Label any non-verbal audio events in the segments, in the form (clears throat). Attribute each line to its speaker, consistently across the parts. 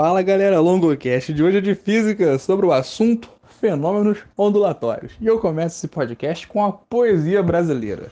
Speaker 1: Fala galera, LongoCast de hoje é de física sobre o assunto fenômenos ondulatórios. E eu começo esse podcast com a poesia brasileira.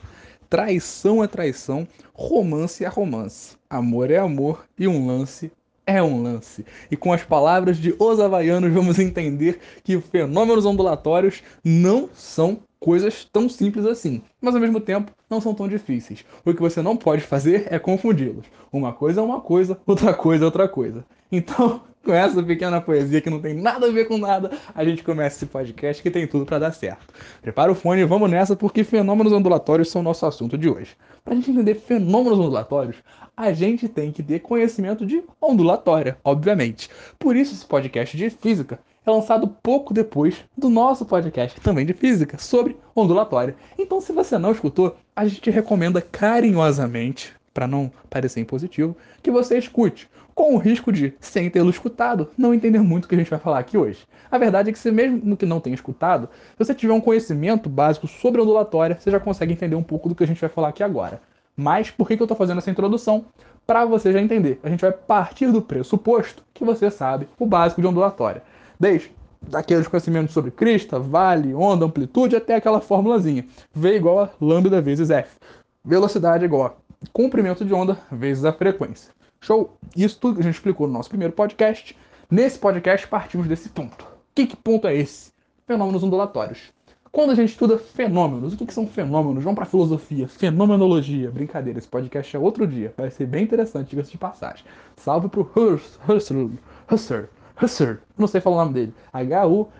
Speaker 1: Traição é traição, romance é romance, amor é amor e um lance é um lance. E com as palavras de Os Havaianos, vamos entender que fenômenos ondulatórios não são coisas tão simples assim, mas ao mesmo tempo não são tão difíceis. O que você não pode fazer é confundi-los. Uma coisa é uma coisa, outra coisa é outra coisa. Então, (laughs) com essa pequena poesia que não tem nada a ver com nada, a gente começa esse podcast que tem tudo para dar certo. Prepara o fone e vamos nessa porque fenômenos ondulatórios são nosso assunto de hoje. Para a gente entender fenômenos ondulatórios, a gente tem que ter conhecimento de ondulatória, obviamente. Por isso esse podcast de física é lançado pouco depois do nosso podcast também de física sobre ondulatória. Então, se você não escutou, a gente recomenda carinhosamente, para não parecer impositivo, que você escute, com o risco de, sem tê-lo escutado, não entender muito o que a gente vai falar aqui hoje. A verdade é que, se mesmo que não tenha escutado, se você tiver um conhecimento básico sobre ondulatória, você já consegue entender um pouco do que a gente vai falar aqui agora. Mas por que, que eu estou fazendo essa introdução? Para você já entender. A gente vai partir do pressuposto que você sabe o básico de ondulatória. Desde daqueles conhecimentos sobre crista, vale, onda, amplitude, até aquela formulazinha. V igual a lambda vezes F. Velocidade igual a comprimento de onda vezes a frequência. Show? Isso tudo que a gente explicou no nosso primeiro podcast. Nesse podcast partimos desse ponto. Que, que ponto é esse? Fenômenos ondulatórios. Quando a gente estuda fenômenos, o que, que são fenômenos? Vamos para filosofia, fenomenologia. Brincadeira, esse podcast é outro dia. Vai ser bem interessante, diga-se de passagem. Salve pro Husserl, Husserl, Husserl, não sei falar o nome dele. H-U-S-S-E-R-L,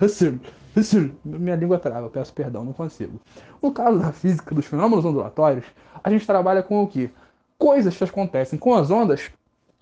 Speaker 1: Husserl. Minha língua trava, peço perdão, não consigo. No caso da física dos fenômenos ondulatórios, a gente trabalha com o que? Coisas que acontecem com as ondas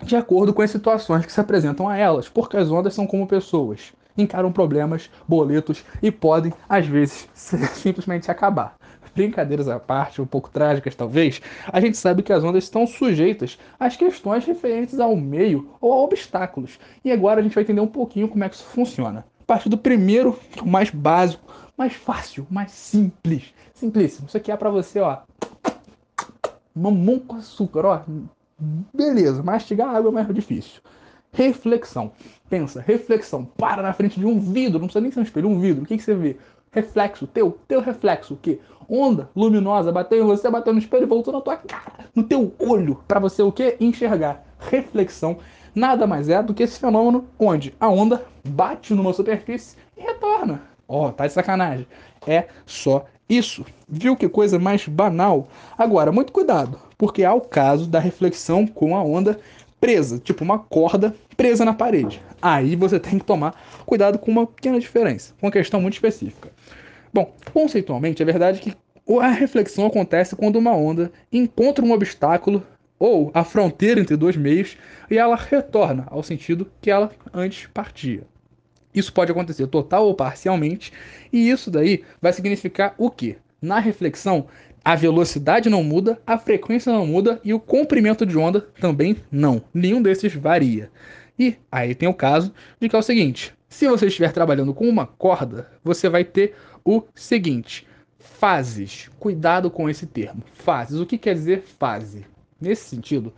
Speaker 1: de acordo com as situações que se apresentam a elas, porque as ondas são como pessoas encaram problemas, boletos e podem, às vezes, (laughs) simplesmente acabar. Brincadeiras à parte, um pouco trágicas talvez, a gente sabe que as ondas estão sujeitas às questões referentes ao meio ou a obstáculos. E agora a gente vai entender um pouquinho como é que isso funciona. Partir do primeiro, o mais básico, mais fácil, mais simples. Simplíssimo. Isso aqui é para você, ó. Mamão com açúcar, ó. Beleza, mastigar água é mais difícil. Reflexão. Pensa, reflexão. Para na frente de um vidro, não precisa nem ser um espelho, um vidro. O que, que você vê? Reflexo, teu, teu reflexo, o quê? Onda luminosa, bateu em você, bateu no espelho e voltou na tua cara, no teu olho, para você o quê? Enxergar. Reflexão nada mais é do que esse fenômeno onde a onda bate numa superfície e retorna. Ó, oh, tá de sacanagem. É só isso. Viu que coisa mais banal? Agora, muito cuidado, porque há o caso da reflexão com a onda presa, tipo uma corda presa na parede. Aí você tem que tomar cuidado com uma pequena diferença, uma questão muito específica. Bom, conceitualmente, é verdade que a reflexão acontece quando uma onda encontra um obstáculo ou a fronteira entre dois meios e ela retorna ao sentido que ela antes partia. Isso pode acontecer total ou parcialmente, e isso daí vai significar o quê? Na reflexão, a velocidade não muda, a frequência não muda e o comprimento de onda também não. Nenhum desses varia. E aí tem o caso de que é o seguinte: se você estiver trabalhando com uma corda, você vai ter o seguinte: fases. Cuidado com esse termo. Fases. O que quer dizer fase? Nesse sentido,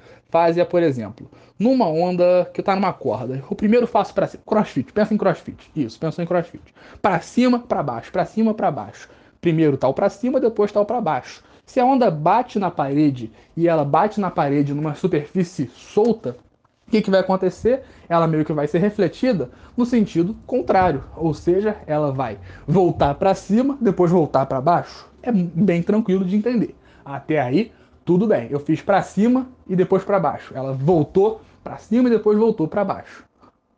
Speaker 1: é, por exemplo, numa onda que está numa corda. O primeiro passo para cima, crossfit, pensa em crossfit. Isso, pensa em crossfit. Para cima, para baixo, para cima, para baixo primeiro tal para cima, depois tal para baixo. Se a onda bate na parede e ela bate na parede numa superfície solta, o que, que vai acontecer? Ela meio que vai ser refletida no sentido contrário, ou seja, ela vai voltar para cima, depois voltar para baixo. É bem tranquilo de entender. Até aí, tudo bem. Eu fiz para cima e depois para baixo. Ela voltou para cima e depois voltou para baixo.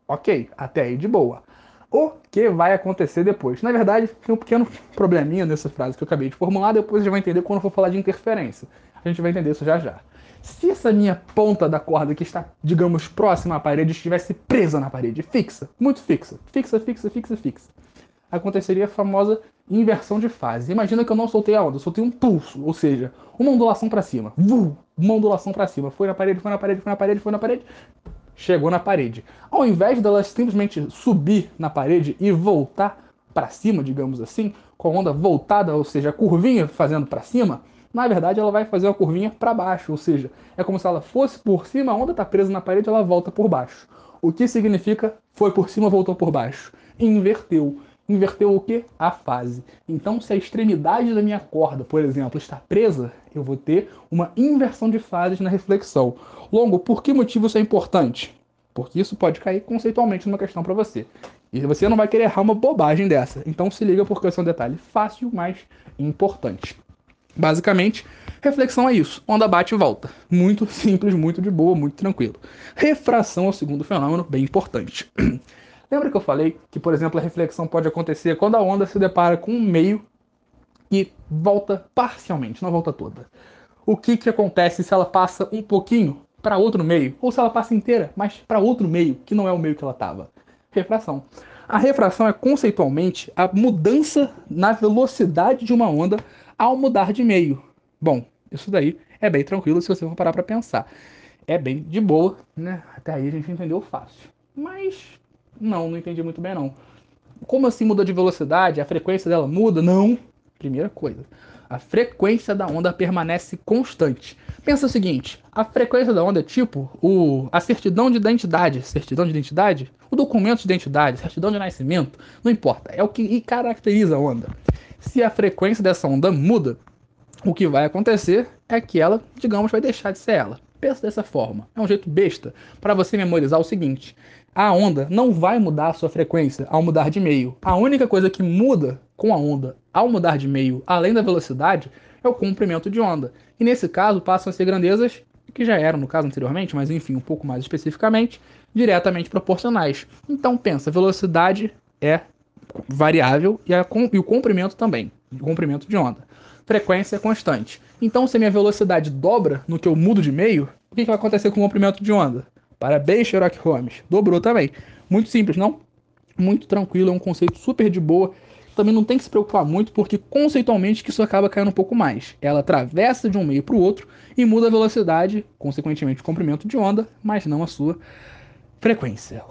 Speaker 1: Ok, até aí de boa o que vai acontecer depois. Na verdade, tem um pequeno probleminha nessa frase que eu acabei de formular, depois a gente vai entender quando eu for falar de interferência. A gente vai entender isso já já. Se essa minha ponta da corda que está, digamos, próxima à parede estivesse presa na parede, fixa, muito fixa, fixa, fixa, fixa, fixa, aconteceria a famosa inversão de fase. Imagina que eu não soltei a onda, eu soltei um pulso, ou seja, uma ondulação para cima. Uma ondulação para cima. Foi na parede, foi na parede, foi na parede, foi na parede chegou na parede. Ao invés dela simplesmente subir na parede e voltar para cima, digamos assim, com a onda voltada, ou seja, a curvinha fazendo para cima, Na verdade, ela vai fazer uma curvinha para baixo, ou seja, é como se ela fosse por cima, a onda está presa na parede, ela volta por baixo. O que significa foi por cima, voltou por baixo? Inverteu. Inverteu o que? A fase. Então, se a extremidade da minha corda, por exemplo, está presa, eu vou ter uma inversão de fases na reflexão. Longo, por que motivo isso é importante? Porque isso pode cair conceitualmente numa questão para você. E você não vai querer errar uma bobagem dessa. Então se liga porque esse é um detalhe fácil, mas importante. Basicamente, reflexão é isso. Onda bate e volta. Muito simples, muito de boa, muito tranquilo. Refração é o segundo fenômeno, bem importante. (clears throat) Lembra que eu falei que, por exemplo, a reflexão pode acontecer quando a onda se depara com um meio e volta parcialmente, não volta toda. O que, que acontece se ela passa um pouquinho para outro meio, ou se ela passa inteira, mas para outro meio, que não é o meio que ela estava? refração. A refração é conceitualmente a mudança na velocidade de uma onda ao mudar de meio. Bom, isso daí é bem tranquilo se você for parar para pensar. É bem de boa, né? Até aí a gente entendeu fácil. Mas não, não entendi muito bem não. Como assim muda de velocidade? A frequência dela muda? Não. Primeira coisa a frequência da onda permanece constante. Pensa o seguinte, a frequência da onda é tipo o, a certidão de identidade, certidão de identidade, o documento de identidade, certidão de nascimento, não importa, é o que caracteriza a onda. Se a frequência dessa onda muda, o que vai acontecer é que ela, digamos, vai deixar de ser ela. Pensa dessa forma. É um jeito besta para você memorizar o seguinte: a onda não vai mudar a sua frequência ao mudar de meio. A única coisa que muda com a onda ao mudar de meio, além da velocidade, é o comprimento de onda. E nesse caso passam a ser grandezas que já eram no caso anteriormente, mas enfim, um pouco mais especificamente, diretamente proporcionais. Então pensa, velocidade é variável e, a, e o comprimento também, o comprimento de onda. Frequência é constante. Então se a minha velocidade dobra no que eu mudo de meio, o que, que vai acontecer com o comprimento de onda? Parabéns, Sherlock Holmes. Dobrou também. Muito simples, não? Muito tranquilo, é um conceito super de boa. Também não tem que se preocupar muito, porque conceitualmente que isso acaba caindo um pouco mais. Ela atravessa de um meio para o outro e muda a velocidade, consequentemente o comprimento de onda, mas não a sua frequência.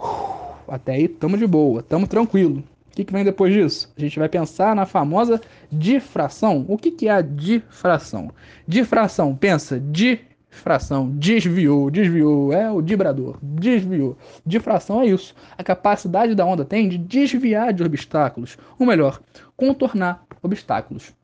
Speaker 1: até aí tamo de boa, tamo tranquilo. O que, que, vem depois disso? A gente vai pensar na famosa difração. O que, que é a difração? Difração, pensa, di Difração, desviou, desviou, é o vibrador, desviou. Difração é isso. A capacidade da onda tem de desviar de obstáculos, ou melhor, contornar obstáculos.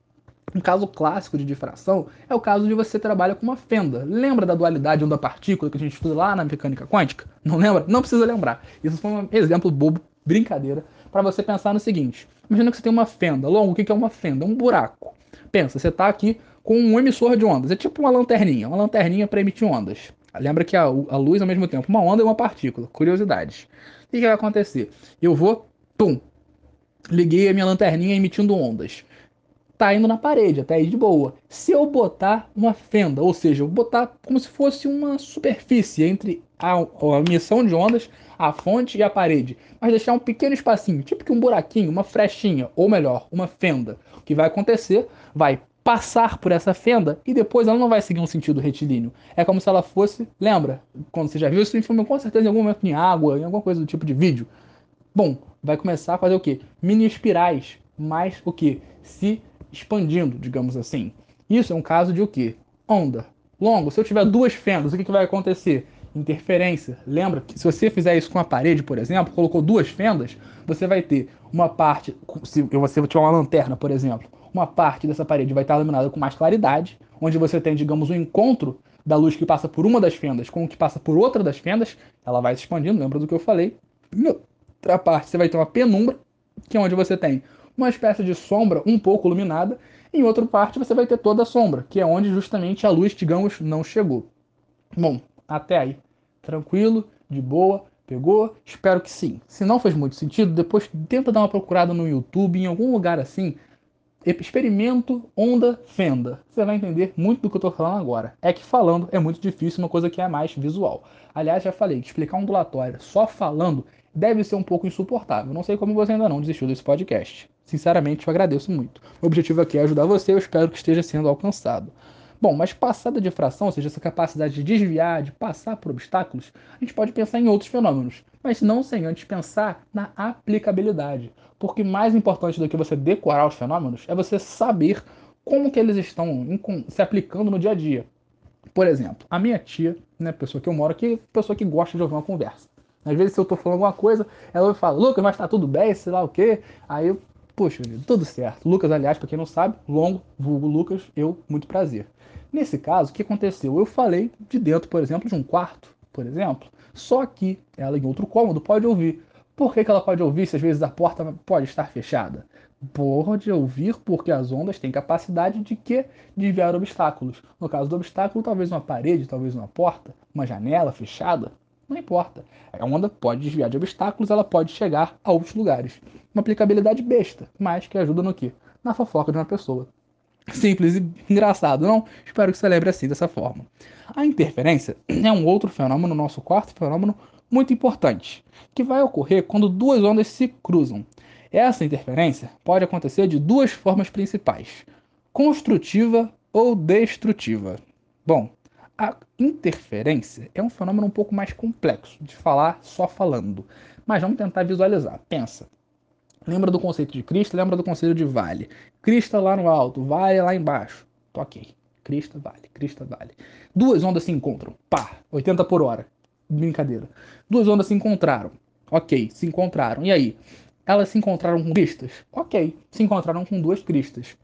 Speaker 1: Um caso clássico de difração é o caso de você trabalha com uma fenda. Lembra da dualidade onda-partícula que a gente estuda lá na mecânica quântica? Não lembra? Não precisa lembrar. Isso foi um exemplo bobo, brincadeira, para você pensar no seguinte. Imagina que você tem uma fenda. Longo, o que é uma fenda? Um buraco. Pensa, você está aqui com um emissor de ondas. É tipo uma lanterninha, uma lanterninha para emitir ondas. Lembra que a, a, luz ao mesmo tempo, uma onda e uma partícula. Curiosidades. O que, vai acontecer? Eu vou, pum, liguei a minha lanterninha emitindo ondas. Tá indo na parede, até aí de boa. Se eu botar uma fenda, ou seja, eu botar como se fosse uma superfície entre a, a emissão de ondas, a fonte e a parede, mas deixar um pequeno espacinho, tipo que um buraquinho, uma frechinha, ou melhor, uma fenda. O que vai acontecer? Vai passar por essa fenda e depois ela não vai seguir um sentido retilíneo. É como se ela fosse, lembra? Quando você já viu isso em filme, com certeza em algum momento em água, em alguma coisa do tipo de vídeo. Bom, vai começar a fazer o quê? Mini espirais, mas o que? Se expandindo, digamos assim. Isso é um caso de o quê? Onda. Longo, se eu tiver duas fendas, o que, que vai acontecer? Interferência. Lembra que se você fizer isso com a parede, por exemplo, colocou duas fendas, você vai ter uma parte, se você tiver uma lanterna, por exemplo, uma parte dessa parede vai estar iluminada com mais claridade, onde você tem, digamos, um encontro da luz que passa por uma das fendas com o que passa por outra das fendas, ela vai se expandindo, lembra do que eu falei? Em outra parte você vai ter uma penumbra, que é onde você tem uma espécie de sombra um pouco iluminada, em outra parte você vai ter toda a sombra, que é onde justamente a luz, digamos, não chegou. Bom, até aí. Tranquilo, de boa, pegou? Espero que sim. Se não fez muito sentido, depois tenta dar uma procurada no YouTube, em algum lugar assim, experimento onda fenda. Você vai entender muito do que eu estou falando agora. É que falando é muito difícil, uma coisa que é mais visual. Aliás, já falei, explicar ondulatória só falando deve ser um pouco insuportável. Não sei como você ainda não desistiu desse podcast. Sinceramente, eu agradeço muito. O objetivo aqui é ajudar você, eu espero que esteja sendo alcançado. Bom, mas passada de fração, ou seja, essa capacidade de desviar, de passar por obstáculos, a gente pode pensar em outros fenômenos, mas não sem antes pensar na aplicabilidade. Porque mais importante do que você decorar os fenômenos é você saber como que eles estão se aplicando no dia a dia. Por exemplo, a minha tia, né, pessoa que eu moro aqui, pessoa que gosta de ouvir uma conversa. Às vezes, se eu tô falando alguma coisa, ela vai falar, Lucas, mas tá tudo bem, sei lá o quê. Aí eu, puxa, tudo certo. Lucas, aliás, para quem não sabe, longo, vulgo Lucas, eu, muito prazer. Nesse caso, o que aconteceu? Eu falei de dentro, por exemplo, de um quarto, por exemplo. Só que ela, em outro cômodo, pode ouvir. Por que, que ela pode ouvir se às vezes a porta pode estar fechada? Pode ouvir porque as ondas têm capacidade de que desviar obstáculos. No caso do obstáculo, talvez uma parede, talvez uma porta, uma janela fechada, não importa. A onda pode desviar de obstáculos, ela pode chegar a outros lugares. Uma aplicabilidade besta, mas que ajuda no quê? Na fofoca de uma pessoa. Simples e engraçado, não? Espero que você lembre assim, dessa forma. A interferência (clears throat) é um outro fenômeno, nosso quarto fenômeno, muito importante, que vai ocorrer quando duas ondas se cruzam. Essa interferência pode acontecer de duas formas principais: construtiva ou destrutiva. Bom, a interferência é um fenômeno um pouco mais complexo de falar só falando, mas vamos tentar visualizar. Pensa. Lembra do conceito de crista? Lembra do conceito de vale? Crista lá no alto, vale lá embaixo. Ok. Crista, vale, crista, vale. Duas ondas se encontram. Pá, 80 por hora. Brincadeira. Duas ondas se encontraram. Ok, se encontraram. E aí? Elas se encontraram com cristas? Ok, se encontraram com duas cristas.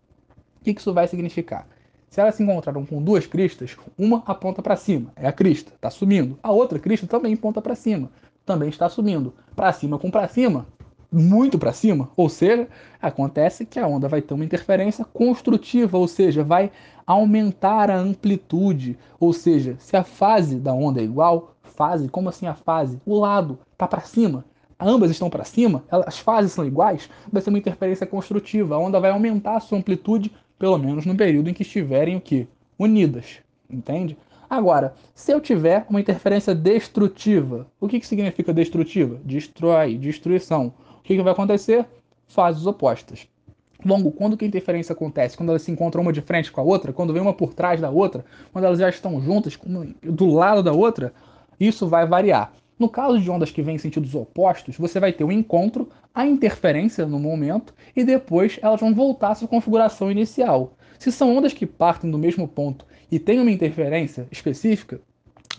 Speaker 1: O que isso vai significar? Se elas se encontraram com duas cristas, uma aponta para cima, é a crista, está subindo. A outra crista também aponta para cima, também está subindo. Para cima com para cima, muito para cima, ou seja, acontece que a onda vai ter uma interferência construtiva, ou seja, vai aumentar a amplitude, ou seja, se a fase da onda é igual, fase, como assim a fase? O lado está para cima, ambas estão para cima, as fases são iguais, vai ser uma interferência construtiva. A onda vai aumentar a sua amplitude, pelo menos no período em que estiverem o quê? Unidas, entende? Agora, se eu tiver uma interferência destrutiva, o que, que significa destrutiva? Destrói, destruição. O que, que vai acontecer? Fases opostas. Longo, quando que a interferência acontece? Quando elas se encontram uma de frente com a outra? Quando vem uma por trás da outra? Quando elas já estão juntas, do lado da outra? Isso vai variar. No caso de ondas que vêm em sentidos opostos, você vai ter o um encontro, a interferência no momento e depois elas vão voltar à sua configuração inicial. Se são ondas que partem do mesmo ponto e têm uma interferência específica,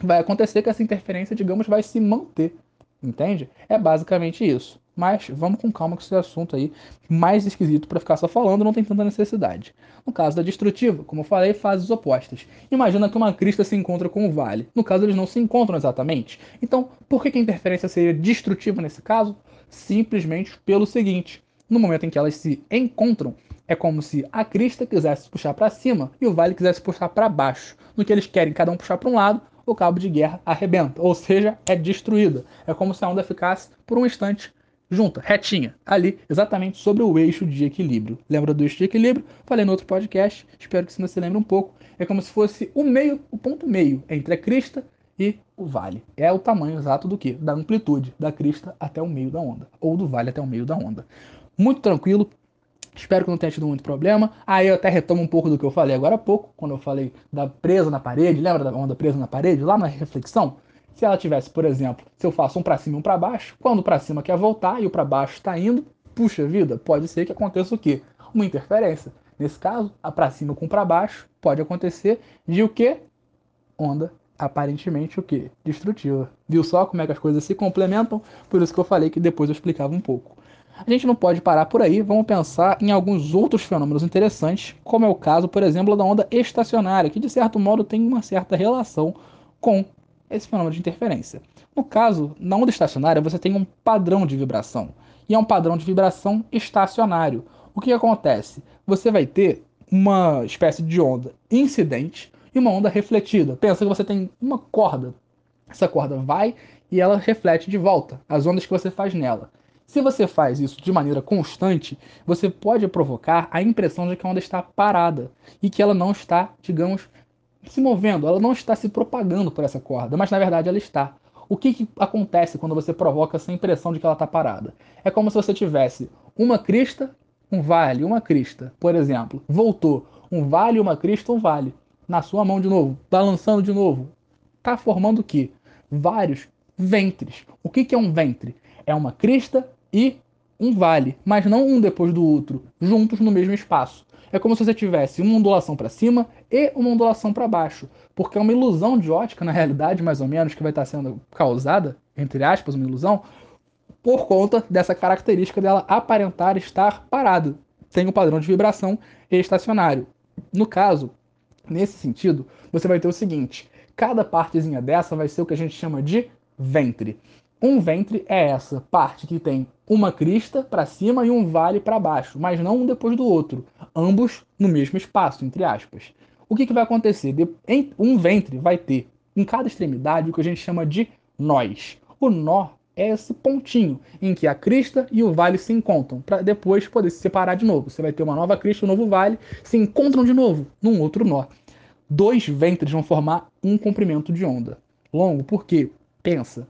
Speaker 1: vai acontecer que essa interferência, digamos, vai se manter. Entende? É basicamente isso. Mas vamos com calma com esse assunto aí, mais esquisito para ficar só falando, não tem tanta necessidade. No caso da destrutiva, como eu falei, fases opostas. Imagina que uma crista se encontra com um vale. No caso, eles não se encontram exatamente. Então, por que a interferência seria destrutiva nesse caso? Simplesmente pelo seguinte: no momento em que elas se encontram, é como se a crista quisesse puxar para cima e o vale quisesse puxar para baixo. No que eles querem cada um puxar para um lado, o cabo de guerra arrebenta, ou seja, é destruída. É como se a onda ficasse por um instante junta, retinha, ali, exatamente sobre o eixo de equilíbrio. Lembra do eixo de equilíbrio? Falei no outro podcast, espero que você se lembre um pouco. É como se fosse o meio, o ponto meio entre a crista e o vale. É o tamanho exato do que? Da amplitude da crista até o meio da onda, ou do vale até o meio da onda. Muito tranquilo, Espero que não tenha tido muito problema. Aí eu até retomo um pouco do que eu falei agora há pouco, quando eu falei da presa na parede. Lembra da onda presa na parede? Lá na reflexão? Se ela tivesse, por exemplo, se eu faço um para cima e um para baixo, quando o para cima quer voltar e o para baixo está indo, puxa vida, pode ser que aconteça o quê? Uma interferência. Nesse caso, a para cima com para baixo pode acontecer de o quê? Onda aparentemente o quê? Destrutiva. Viu só como é que as coisas se complementam? Por isso que eu falei que depois eu explicava um pouco. A gente não pode parar por aí, vamos pensar em alguns outros fenômenos interessantes, como é o caso, por exemplo, da onda estacionária, que de certo modo tem uma certa relação com esse fenômeno de interferência. No caso, na onda estacionária, você tem um padrão de vibração, e é um padrão de vibração estacionário. O que acontece? Você vai ter uma espécie de onda incidente e uma onda refletida. Pensa que você tem uma corda. Essa corda vai e ela reflete de volta as ondas que você faz nela. Se você faz isso de maneira constante, você pode provocar a impressão de que a onda está parada e que ela não está, digamos, se movendo, ela não está se propagando por essa corda, mas na verdade ela está. O que, que acontece quando você provoca essa impressão de que ela está parada? É como se você tivesse uma crista, um vale, uma crista, por exemplo. Voltou, um vale, uma crista, um vale. Na sua mão de novo, balançando de novo. Está formando o quê? Vários ventres. O que, que é um ventre? É uma crista e um vale, mas não um depois do outro, juntos no mesmo espaço. É como se você tivesse uma ondulação para cima e uma ondulação para baixo, porque é uma ilusão de ótica, na realidade, mais ou menos, que vai estar sendo causada, entre aspas, uma ilusão, por conta dessa característica dela aparentar estar parada. Tem um padrão de vibração estacionário. No caso, nesse sentido, você vai ter o seguinte: cada partezinha dessa vai ser o que a gente chama de ventre. Um ventre é essa parte que tem uma crista para cima e um vale para baixo, mas não um depois do outro, ambos no mesmo espaço, entre aspas. O que, que vai acontecer? Um ventre vai ter em cada extremidade o que a gente chama de nós. O nó é esse pontinho em que a crista e o vale se encontram, para depois poder se separar de novo. Você vai ter uma nova crista, um novo vale, se encontram de novo num outro nó. Dois ventres vão formar um comprimento de onda. Longo, porque, pensa,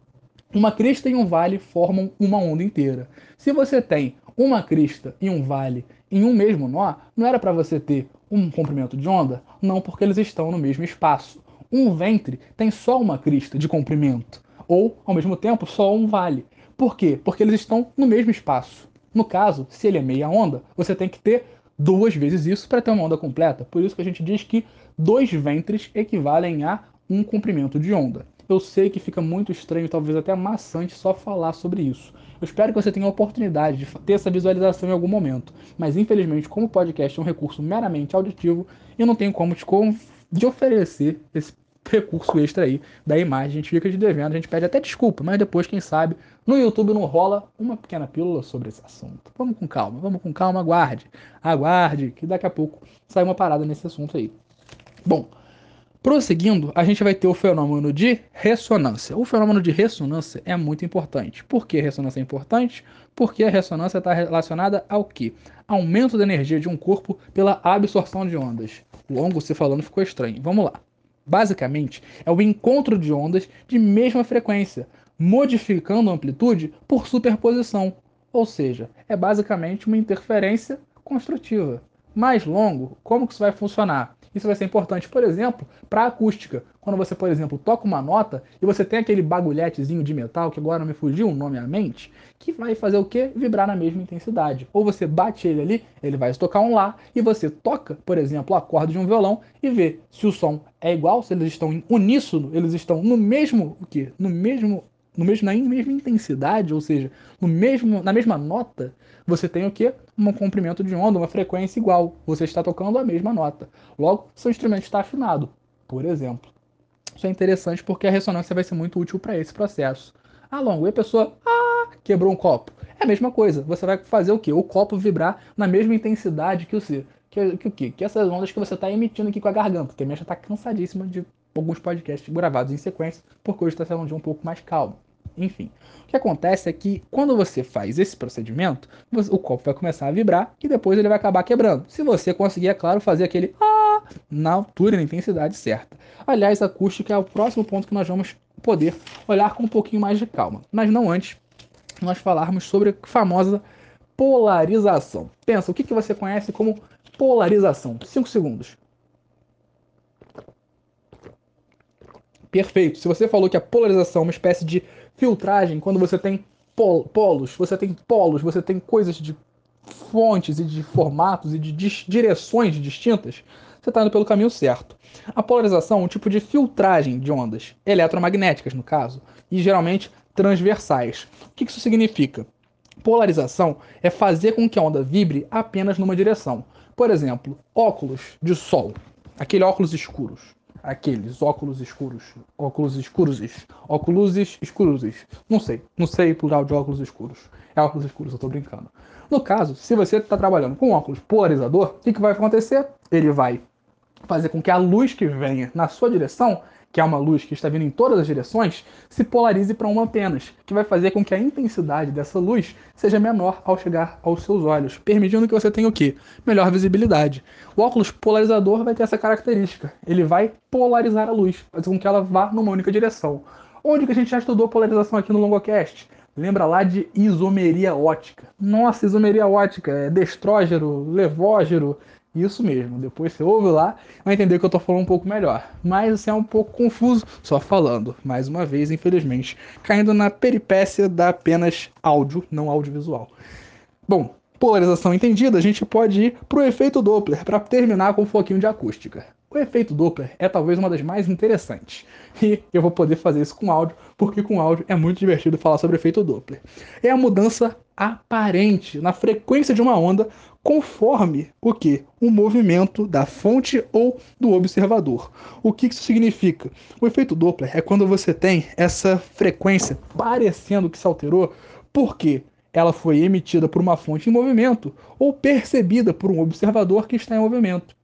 Speaker 1: uma crista e um vale formam uma onda inteira. Se você tem uma crista e um vale em um mesmo nó, não era para você ter um comprimento de onda? Não, porque eles estão no mesmo espaço. Um ventre tem só uma crista de comprimento, ou, ao mesmo tempo, só um vale. Por quê? Porque eles estão no mesmo espaço. No caso, se ele é meia onda, você tem que ter duas vezes isso para ter uma onda completa. Por isso que a gente diz que dois ventres equivalem a um comprimento de onda. Eu sei que fica muito estranho, talvez até maçante, só falar sobre isso. Eu espero que você tenha a oportunidade de ter essa visualização em algum momento. Mas infelizmente, como o podcast é um recurso meramente auditivo, eu não tenho como te, de oferecer esse recurso extra aí da imagem. A gente fica de devendo, a gente pede até desculpa, mas depois, quem sabe, no YouTube não rola uma pequena pílula sobre esse assunto. Vamos com calma, vamos com calma, aguarde. Aguarde, que daqui a pouco sai uma parada nesse assunto aí. Bom, Prosseguindo, a gente vai ter o fenômeno de ressonância. O fenômeno de ressonância é muito importante. Por que a ressonância é importante? Porque a ressonância está relacionada ao que? Aumento da energia de um corpo pela absorção de ondas. Longo se falando ficou estranho. Vamos lá. Basicamente, é o encontro de ondas de mesma frequência, modificando a amplitude por superposição. Ou seja, é basicamente uma interferência construtiva. Mais longo, como que isso vai funcionar? Isso vai ser importante, por exemplo, para a acústica. Quando você, por exemplo, toca uma nota e você tem aquele bagulhetezinho de metal, que agora me fugiu o nome à mente, que vai fazer o quê? Vibrar na mesma intensidade. Ou você bate ele ali, ele vai tocar um Lá, e você toca, por exemplo, o acorde de um violão e vê se o som é igual, se eles estão em uníssono, eles estão no mesmo, o quê? No mesmo no mesmo, na mesma intensidade, ou seja, no mesmo, na mesma nota, você tem o quê? Um comprimento de onda, uma frequência igual. Você está tocando a mesma nota. Logo, seu instrumento está afinado, por exemplo. Isso é interessante porque a ressonância vai ser muito útil para esse processo. Ah, longo, e a pessoa ah, quebrou um copo. É a mesma coisa. Você vai fazer o quê? O copo vibrar na mesma intensidade que o seu. Que, que o quê? Que essas ondas que você está emitindo aqui com a garganta. Porque a minha já está cansadíssima de alguns podcasts gravados em sequência, porque hoje está sendo um dia um pouco mais calmo. Enfim, o que acontece é que quando você faz esse procedimento, o copo vai começar a vibrar e depois ele vai acabar quebrando. Se você conseguir, é claro, fazer aquele ah na altura e na intensidade certa. Aliás, acústica é o próximo ponto que nós vamos poder olhar com um pouquinho mais de calma. Mas não antes nós falarmos sobre a famosa polarização. Pensa, o que, que você conhece como polarização? 5 segundos. Perfeito. Se você falou que a polarização é uma espécie de filtragem, quando você tem polos, você tem polos, você tem coisas de fontes e de formatos e de direções distintas, você está indo pelo caminho certo. A polarização é um tipo de filtragem de ondas, eletromagnéticas no caso, e geralmente transversais. O que isso significa? Polarização é fazer com que a onda vibre apenas numa direção. Por exemplo, óculos de sol, aquele óculos escuros aqueles óculos escuros, óculos escuros, óculos escuros, não sei, não sei plural de óculos escuros, é óculos escuros, eu tô brincando. No caso, se você está trabalhando com óculos polarizador, o que, que vai acontecer? Ele vai fazer com que a luz que venha na sua direção que é uma luz que está vindo em todas as direções, se polarize para uma apenas, que vai fazer com que a intensidade dessa luz seja menor ao chegar aos seus olhos, permitindo que você tenha o quê? Melhor visibilidade. O óculos polarizador vai ter essa característica. Ele vai polarizar a luz, fazer com que ela vá numa única direção. Onde que a gente já estudou polarização aqui no Longocast? Lembra lá de isomeria ótica. Nossa, isomeria ótica é destrógero, levógero, isso mesmo, depois você ouve lá, vai entender que eu tô falando um pouco melhor. Mas assim, é um pouco confuso só falando. Mais uma vez, infelizmente, caindo na peripécia da apenas áudio, não audiovisual. Bom, polarização entendida, a gente pode ir para o efeito Doppler para terminar com um pouquinho de acústica. O efeito Doppler é talvez uma das mais interessantes. E eu vou poder fazer isso com áudio, porque com áudio é muito divertido falar sobre efeito Doppler. É a mudança aparente na frequência de uma onda conforme o que? O movimento da fonte ou do observador. O que isso significa? O efeito Doppler é quando você tem essa frequência parecendo que se alterou, porque ela foi emitida por uma fonte em movimento ou percebida por um observador que está em movimento.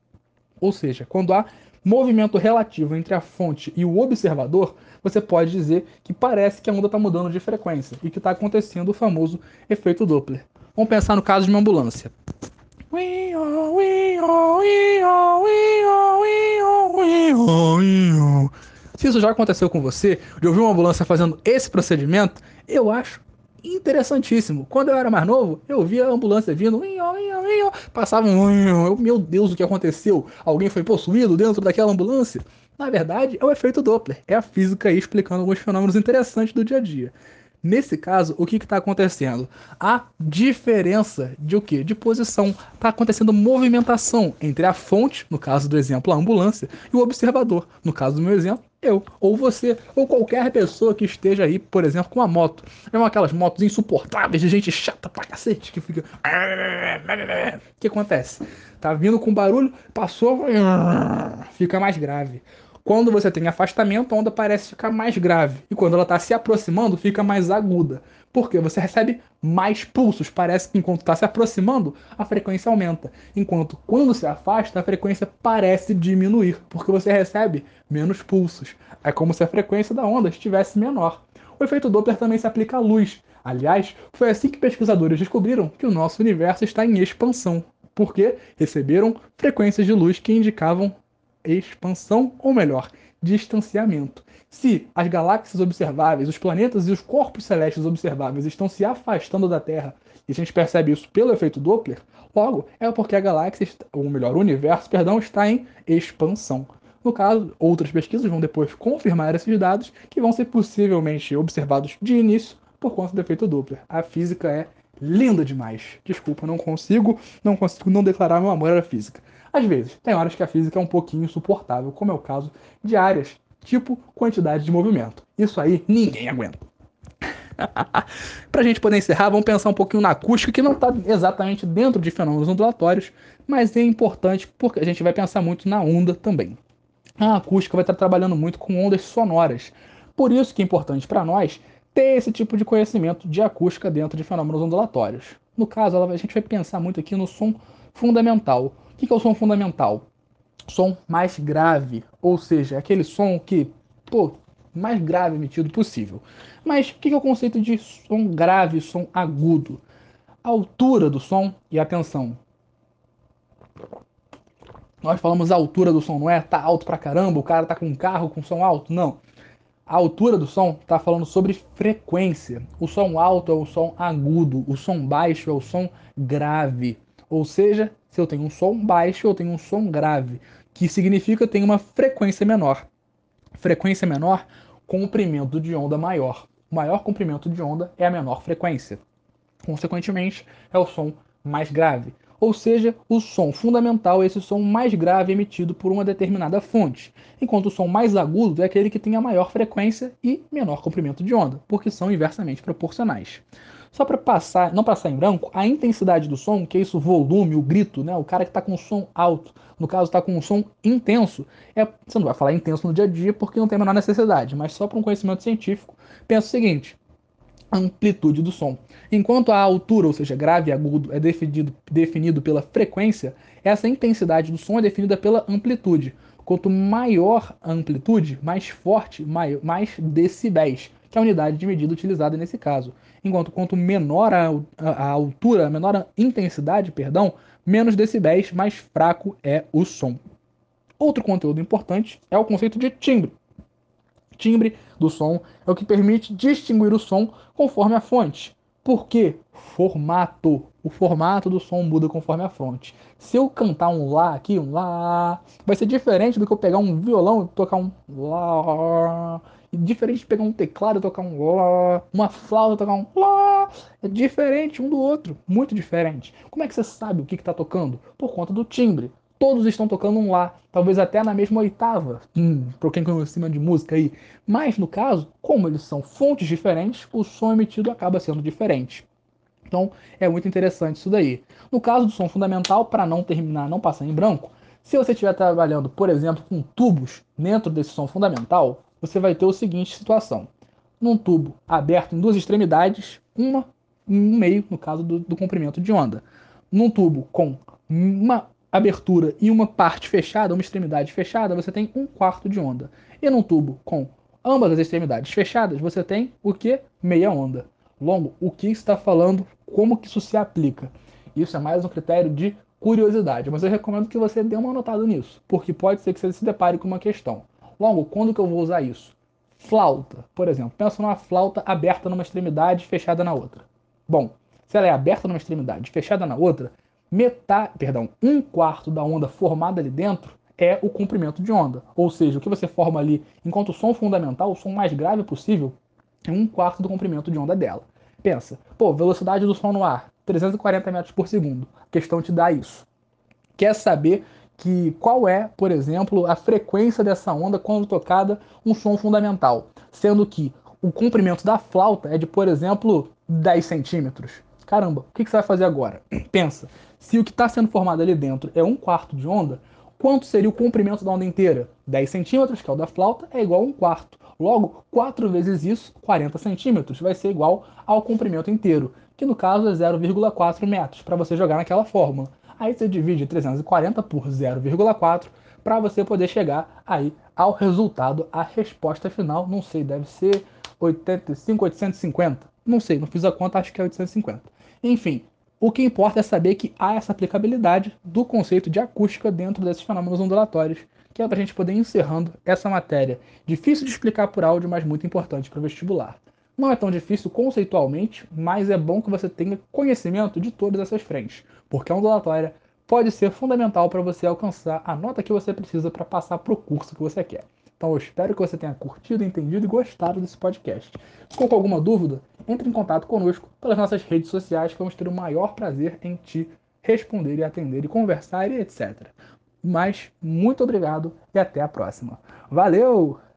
Speaker 1: Ou seja, quando há movimento relativo entre a fonte e o observador, você pode dizer que parece que a onda está mudando de frequência e que está acontecendo o famoso efeito Doppler. Vamos pensar no caso de uma ambulância. Se isso já aconteceu com você, de ouvir uma ambulância fazendo esse procedimento, eu acho interessantíssimo. Quando eu era mais novo, eu via a ambulância vindo, passava um, meu Deus, o que aconteceu? Alguém foi possuído dentro daquela ambulância? Na verdade, é o efeito Doppler, é a física aí explicando alguns fenômenos interessantes do dia a dia. Nesse caso, o que está acontecendo? A diferença de o que? De posição. Está acontecendo movimentação entre a fonte, no caso do exemplo, a ambulância, e o observador, no caso do meu exemplo, eu, ou você, ou qualquer pessoa que esteja aí, por exemplo, com uma moto. É uma aquelas motos insuportáveis de gente chata pra cacete, que fica. O que acontece? Tá vindo com barulho, passou, fica mais grave. Quando você tem afastamento, a onda parece ficar mais grave. E quando ela está se aproximando, fica mais aguda. Porque você recebe mais pulsos. Parece que enquanto está se aproximando, a frequência aumenta. Enquanto quando se afasta, a frequência parece diminuir. Porque você recebe menos pulsos. É como se a frequência da onda estivesse menor. O efeito Doppler também se aplica à luz. Aliás, foi assim que pesquisadores descobriram que o nosso universo está em expansão. Porque receberam frequências de luz que indicavam expansão, ou melhor, distanciamento. Se as galáxias observáveis, os planetas e os corpos celestes observáveis estão se afastando da Terra, e a gente percebe isso pelo efeito Doppler, logo é porque a galáxia, ou melhor, o universo, perdão, está em expansão. No caso, outras pesquisas vão depois confirmar esses dados, que vão ser possivelmente observados de início por conta do efeito Doppler. A física é linda demais. Desculpa, não consigo, não consigo não declarar meu amor à física. Às vezes, tem horas que a física é um pouquinho insuportável, como é o caso de áreas tipo quantidade de movimento. Isso aí ninguém aguenta. (laughs) Para a gente poder encerrar, vamos pensar um pouquinho na acústica, que não está exatamente dentro de fenômenos ondulatórios, mas é importante porque a gente vai pensar muito na onda também. A acústica vai estar trabalhando muito com ondas sonoras. Por isso que é importante para nós ter esse tipo de conhecimento de acústica dentro de fenômenos ondulatórios. No caso, a gente vai pensar muito aqui no som fundamental. O que é o som fundamental? Som mais grave, ou seja, aquele som que, pô, mais grave emitido possível. Mas o que é o conceito de som grave, som agudo? A altura do som e atenção. Nós falamos a altura do som, não é? Tá alto pra caramba, o cara tá com um carro com som alto? Não. A altura do som está falando sobre frequência. O som alto é o som agudo, o som baixo é o som grave. Ou seja, se eu tenho um som baixo, eu tenho um som grave, que significa que eu tenho uma frequência menor. Frequência menor, comprimento de onda maior. O maior comprimento de onda é a menor frequência. Consequentemente, é o som mais grave. Ou seja, o som fundamental é esse som mais grave emitido por uma determinada fonte, enquanto o som mais agudo é aquele que tem a maior frequência e menor comprimento de onda, porque são inversamente proporcionais. Só para passar, não passar em branco, a intensidade do som, que é isso, o volume, o grito, né? O cara que está com som alto, no caso está com um som intenso, é, você não vai falar intenso no dia a dia porque não tem a menor necessidade, mas só para um conhecimento científico, pensa o seguinte: amplitude do som. Enquanto a altura, ou seja, grave e agudo, é definido, definido pela frequência, essa intensidade do som é definida pela amplitude. Quanto maior a amplitude, mais forte, mais decibéis que é a unidade de medida utilizada nesse caso. Enquanto quanto menor a, a, a altura, menor a intensidade, perdão, menos decibéis, mais fraco é o som. Outro conteúdo importante é o conceito de timbre. Timbre do som é o que permite distinguir o som conforme a fonte. Por quê? Formato. O formato do som muda conforme a fonte. Se eu cantar um lá aqui, um lá, vai ser diferente do que eu pegar um violão e tocar um lá Diferente de pegar um teclado e tocar um lá, uma flauta tocar um lá, é diferente um do outro, muito diferente. Como é que você sabe o que está tocando? Por conta do timbre. Todos estão tocando um lá, talvez até na mesma oitava, hum, para quem conhece de música aí. Mas no caso, como eles são fontes diferentes, o som emitido acaba sendo diferente. Então é muito interessante isso daí. No caso do som fundamental, para não terminar, não passar em branco, se você estiver trabalhando, por exemplo, com tubos dentro desse som fundamental, você vai ter o seguinte situação. Num tubo aberto em duas extremidades, uma em um meio, no caso do, do comprimento de onda. Num tubo com uma abertura e uma parte fechada, uma extremidade fechada, você tem um quarto de onda. E num tubo com ambas as extremidades fechadas, você tem o que? Meia onda. Longo, o que está falando como que isso se aplica. Isso é mais um critério de curiosidade, mas eu recomendo que você dê uma notada nisso, porque pode ser que você se depare com uma questão. Logo, quando que eu vou usar isso? Flauta, por exemplo. Pensa numa flauta aberta numa extremidade fechada na outra. Bom, se ela é aberta numa extremidade fechada na outra, metade, perdão, um quarto da onda formada ali dentro é o comprimento de onda. Ou seja, o que você forma ali enquanto o som fundamental, o som mais grave possível, é um quarto do comprimento de onda dela. Pensa, pô, velocidade do som no ar, 340 metros por segundo. A questão te dá isso. Quer saber que qual é, por exemplo, a frequência dessa onda quando tocada um som fundamental, sendo que o comprimento da flauta é de, por exemplo, 10 centímetros. Caramba, o que você vai fazer agora? (clears throat) Pensa, se o que está sendo formado ali dentro é um quarto de onda, quanto seria o comprimento da onda inteira? 10 centímetros, que é o da flauta, é igual a um quarto. Logo, 4 vezes isso, 40 centímetros, vai ser igual ao comprimento inteiro, que no caso é 0,4 metros, para você jogar naquela fórmula. Aí você divide 340 por 0,4 para você poder chegar aí ao resultado, a resposta final, não sei, deve ser 85, 850. Não sei, não fiz a conta, acho que é 850. Enfim, o que importa é saber que há essa aplicabilidade do conceito de acústica dentro desses fenômenos ondulatórios que é para a gente poder ir encerrando essa matéria. Difícil de explicar por áudio, mas muito importante para o vestibular. Não é tão difícil conceitualmente, mas é bom que você tenha conhecimento de todas essas frentes, porque a ondulatória pode ser fundamental para você alcançar a nota que você precisa para passar para o curso que você quer. Então eu espero que você tenha curtido, entendido e gostado desse podcast. Ficou com alguma dúvida? Entre em contato conosco pelas nossas redes sociais que vamos ter o maior prazer em te responder e atender e conversar e etc. Mas muito obrigado e até a próxima. Valeu!